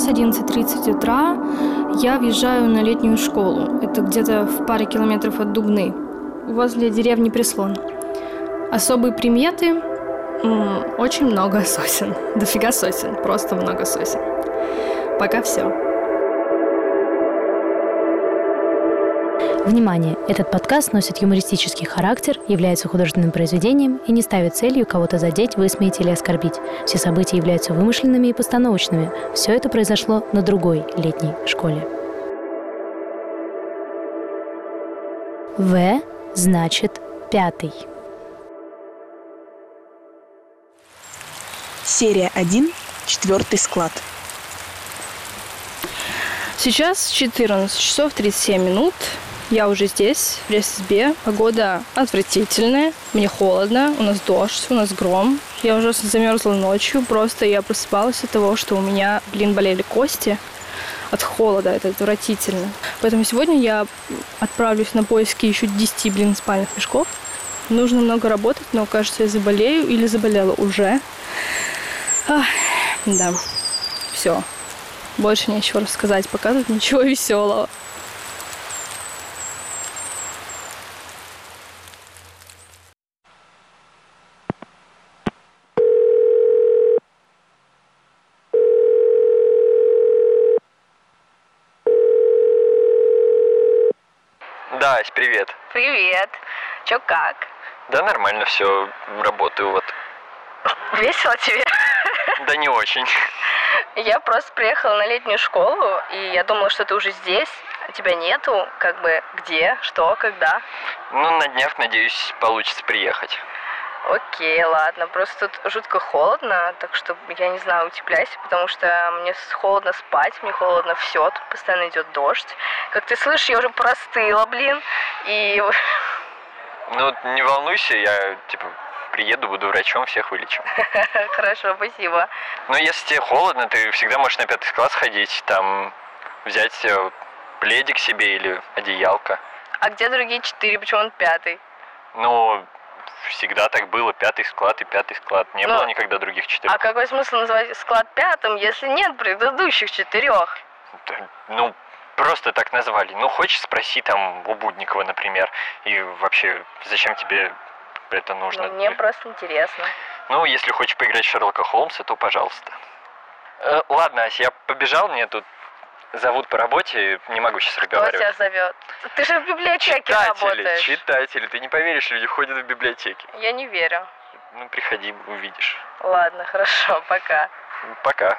Сейчас 11.30 утра. Я въезжаю на летнюю школу. Это где-то в паре километров от Дубны, возле деревни Прислон. Особые приметы очень много сосен. Дофига сосен. Просто много сосен. Пока все. Внимание! Этот подкаст носит юмористический характер, является художественным произведением и не ставит целью кого-то задеть, высмеять или оскорбить. Все события являются вымышленными и постановочными. Все это произошло на другой летней школе. В значит пятый. Серия 1. Четвертый склад. Сейчас 14 часов 37 минут. Я уже здесь, в Ресбе. Погода отвратительная. Мне холодно. У нас дождь, у нас гром. Я уже замерзла ночью. Просто я просыпалась от того, что у меня, блин, болели кости от холода. Это отвратительно. Поэтому сегодня я отправлюсь на поиски еще 10, блин, спальных мешков. Нужно много работать, но, кажется, я заболею или заболела уже. Ах, да, все. Больше нечего рассказать, пока тут ничего веселого. Да, Ась, привет. Привет. Чё как? Да нормально все, работаю вот. Весело тебе? Да не очень. Я просто приехала на летнюю школу, и я думала, что ты уже здесь, а тебя нету. Как бы где, что, когда? Ну, на днях, надеюсь, получится приехать. Окей, ладно. Просто тут жутко холодно, так что я не знаю, утепляйся, потому что мне холодно спать, мне холодно все, тут постоянно идет дождь. Как ты слышишь, я уже простыла, блин. И Ну, не волнуйся, я, типа, приеду, буду врачом, всех вылечу. хорошо, спасибо. Но если тебе холодно, ты всегда можешь на пятый класс ходить, там взять э, пледик себе или одеялко. А где другие четыре? Почему он пятый? Ну, всегда так было, пятый склад и пятый склад. Не Но- было никогда других четырех. А какой смысл называть склад пятым, если нет предыдущих четырех? Ну, просто так назвали. Ну, хочешь, спроси там у Будникова, например. И вообще, зачем тебе это нужно? Ну, мне просто интересно. Ну, если хочешь поиграть в Шерлока Холмса, то пожалуйста. Э, ладно, Ася, я побежал, мне тут зовут по работе, не могу сейчас Кто тебя разговаривать. зовет? Ты же в библиотеке Читатели, работаешь. читатели, ты не поверишь, люди ходят в библиотеки. Я не верю. Ну, приходи, увидишь. Ладно, хорошо, пока. Пока.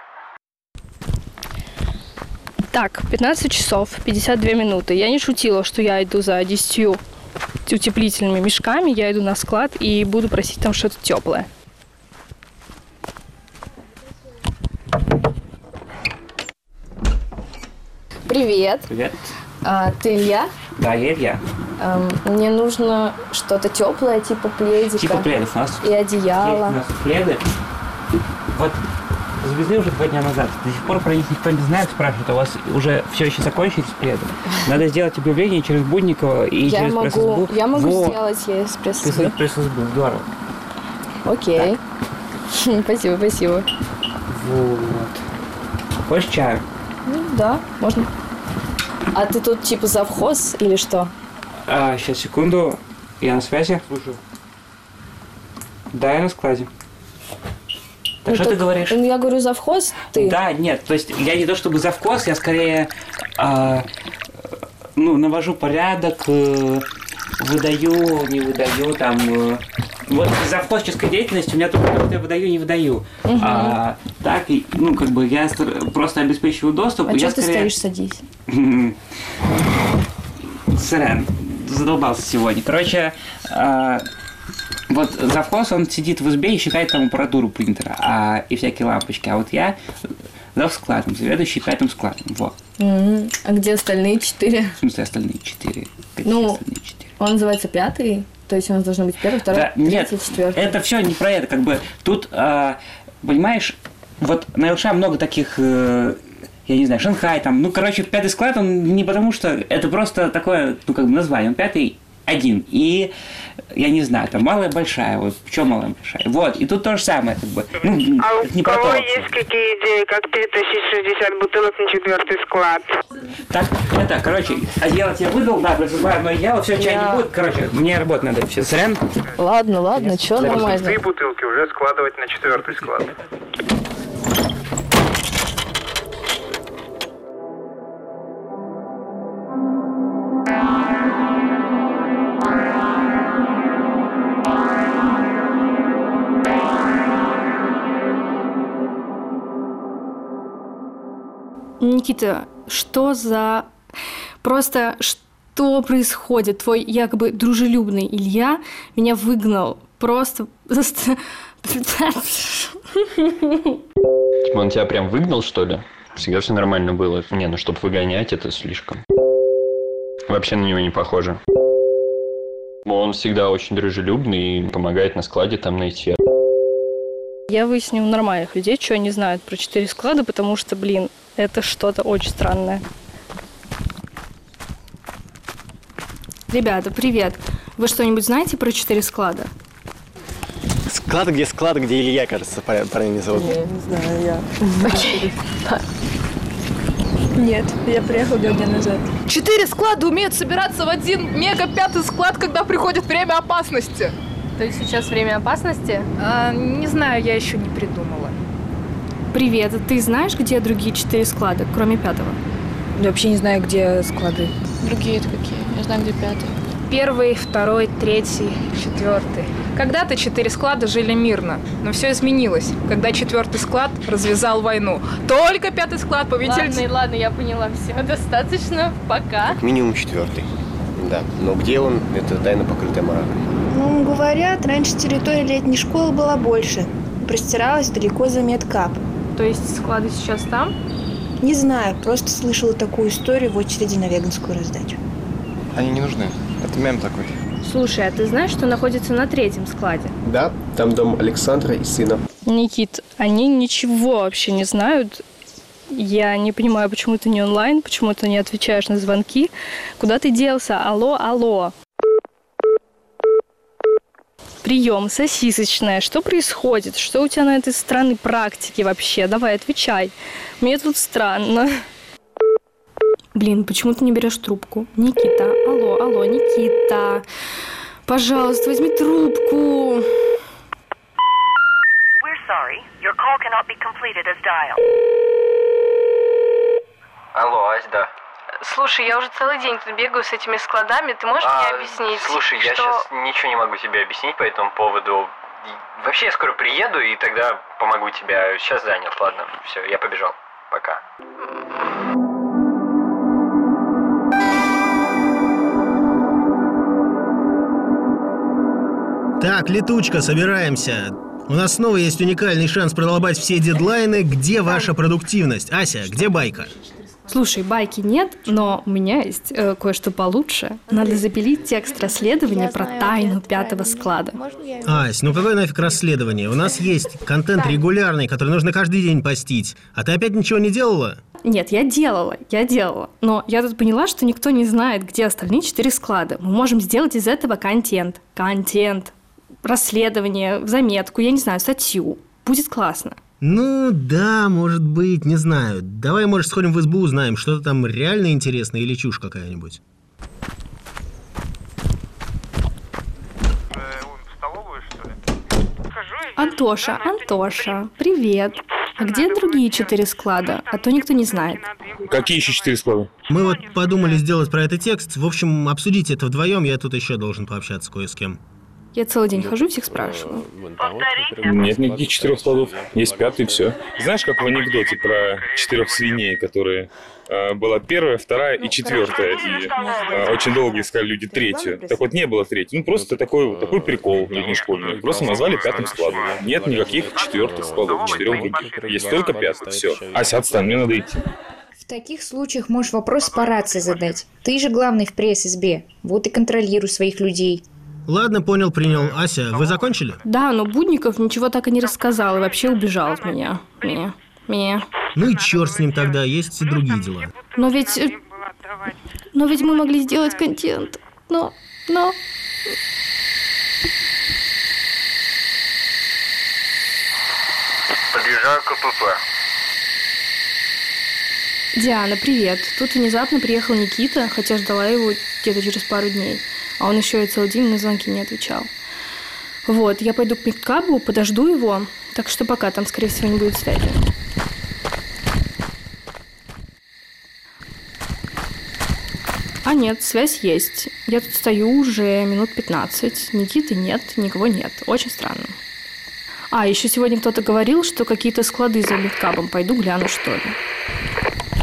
Так, 15 часов 52 минуты. Я не шутила, что я иду за 10 утеплительными мешками. Я иду на склад и буду просить там что-то теплое. Привет, Привет. а, ты Илья? Да, я Илья. Эм, мне нужно что-то теплое, типа пледика Типа пледов. У нас и есть одеяло. у нас пледы. Вот завезли уже два дня назад. До сих пор про них никто не знает, спрашивают, у вас уже все еще закончились пледы? Надо сделать объявление через Будникова и Я через могу, пресс-СБУ. я могу Во, сделать через пресс пресс- пресс-СБУ, здорово. Окей. Спасибо, спасибо. Вот. Хочешь чаю? Ну да, можно. А ты тут типа завхоз или что? А, сейчас, секунду. Я на связи. Слушаю. Да, я на складе. Так Ну, что ты говоришь? Ну, я говорю завхоз, ты. Да, нет, то есть я не то чтобы завкос, я скорее а, ну, навожу порядок, э, выдаю, не выдаю, там... э, вот завхозческой деятельности у меня только вот я выдаю, не выдаю. А, так, ну, как бы я просто обеспечиваю доступ. А я что ты скорее- стоишь, садись. Сорян, задолбался сегодня. Короче, а, вот завхоз, он сидит в избе и считает там аппаратуру принтера а, и всякие лампочки. А вот я зав складом, заведующий пятым складом. Вот. А где остальные четыре? В смысле, остальные четыре. Какие Ну, остальные четыре? Он называется пятый, то есть у нас должно быть первый, второй, Да, нет, третий, четвертый. это все не про это. Как бы тут, а, понимаешь, вот на ЛШ много таких, э, я не знаю, Шанхай там. Ну, короче, пятый склад, он не потому что, это просто такое, ну, как бы название. Он пятый один. И я не знаю, там малая большая, вот в чем малая большая. Вот, и тут то же самое, как бы. Ну, А это не у кого есть какие идеи, как перетащить 60 бутылок на четвертый склад? Так, это, короче, одеяло тебе выдал, да, плюс одно одеяло, все, чай не будет, короче, мне работать надо, все, сорян. Ладно, ладно, что нормально. бутылки уже складывать на четвертый склад. Никита, что за... Просто что происходит? Твой якобы дружелюбный Илья меня выгнал. Просто... Типа он тебя прям выгнал, что ли? Всегда все нормально было. Не, ну чтобы выгонять, это слишком. Вообще на него не похоже. Он всегда очень дружелюбный и помогает на складе там найти. Я выясню у нормальных людей, что они знают про четыре склада, потому что, блин, это что-то очень странное. Ребята, привет. Вы что-нибудь знаете про четыре склада? Склад, где склад, где Илья, кажется, парень парень зовут. Нет, я приехал два дня назад. Четыре склада умеют собираться в один мега пятый склад, когда приходит время опасности. То есть сейчас время опасности? А, не знаю, я еще не придумала. Привет, ты знаешь, где другие четыре склада, кроме пятого? Я вообще не знаю, где склады. Другие это какие? Я знаю, где пятый. Первый, второй, третий, четвертый. Когда-то четыре склада жили мирно, но все изменилось, когда четвертый склад развязал войну. Только пятый склад победитель... Ладно, ладно, я поняла все. Достаточно. Пока. Минимум четвертый. Да. Но где он, это тайна покрытая мраком. Ну, говорят, раньше территория летней школы была больше. Простиралась далеко за медкап. То есть склады сейчас там? Не знаю, просто слышала такую историю в очереди на веганскую раздачу. Они не нужны. Это мем такой. Слушай, а ты знаешь, что находится на третьем складе? Да, там дом Александра и сына. Никит, они ничего вообще не знают. Я не понимаю, почему ты не онлайн, почему ты не отвечаешь на звонки. Куда ты делся? Алло, алло. Прием, сосисочная. Что происходит? Что у тебя на этой странной практике вообще? Давай, отвечай. Мне тут странно. Блин, почему ты не берешь трубку? Никита, алло, алло, Никита. Пожалуйста, возьми трубку. We're sorry. Your call cannot be completed as dialed. Алло, Ась, да. Слушай, я уже целый день тут бегаю с этими складами. Ты можешь мне объяснить, А, Слушай, я что... сейчас ничего не могу тебе объяснить по этому поводу. Вообще, я скоро приеду, и тогда помогу тебе. Сейчас занят, ладно. Все, я побежал. Пока. Так, летучка, собираемся. У нас снова есть уникальный шанс продолбать все дедлайны. Где ваша продуктивность? Ася, где байка? Слушай, байки нет, но у меня есть э, кое-что получше. Надо запилить текст расследования про тайну пятого склада. Ась, ну какое нафиг расследование? У нас есть контент регулярный, который нужно каждый день постить. А ты опять ничего не делала? Нет, я делала, я делала. Но я тут поняла, что никто не знает, где остальные четыре склада. Мы можем сделать из этого контент. Контент. Расследование, заметку, я не знаю, статью. Будет классно. Ну, да, может быть, не знаю. Давай, может, сходим в избу, узнаем, что-то там реально интересное или чушь какая-нибудь. Антоша, Антоша, привет. А где другие четыре склада? А то никто не знает. Какие еще четыре склада? Мы вот подумали сделать про это текст. В общем, обсудите это вдвоем, я тут еще должен пообщаться кое с кем. Я целый день хожу, всех спрашиваю. Нет никаких четырех складов. Есть пятый, все. Знаешь, как в анекдоте про четырех свиней, которые э, была первая, вторая и четвертая, и э, очень долго искали люди третью. Так вот, не было третьей. Ну, просто такой, такой прикол летний школьный. Просто назвали пятым складом. Нет никаких четвертых складов, четырех других. Есть только пятый, все. Ася, отстань, мне надо идти. В таких случаях можешь вопрос по рации задать. Ты же главный в пресс-избе. Вот и контролируй своих людей. Ладно, понял, принял. Ася, вы закончили? Да, но Будников ничего так и не рассказал и вообще убежал от меня. Меня. Меня. Ну и черт с ним тогда, есть и другие дела. Но ведь... э, Но ведь мы могли сделать контент. Но... Но Подъезжаю к КПП. Диана, привет. Тут внезапно приехал Никита, хотя ждала его где-то через пару дней. А он еще и целый день на звонки не отвечал. Вот, я пойду к Миккабу, подожду его. Так что пока, там, скорее всего, не будет связи. А нет, связь есть. Я тут стою уже минут 15. Никиты нет, никого нет. Очень странно. А, еще сегодня кто-то говорил, что какие-то склады за Мидкабом. Пойду гляну, что ли.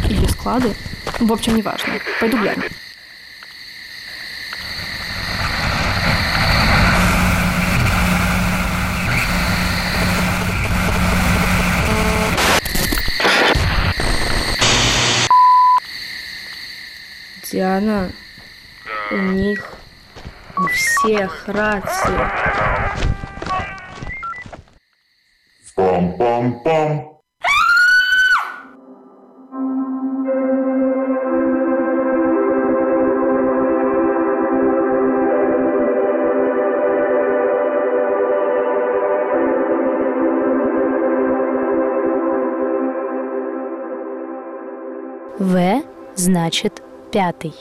Или склады. В общем, неважно. Пойду гляну. Диана, у них у всех рация. Пам-пам-пам. В значит пятый.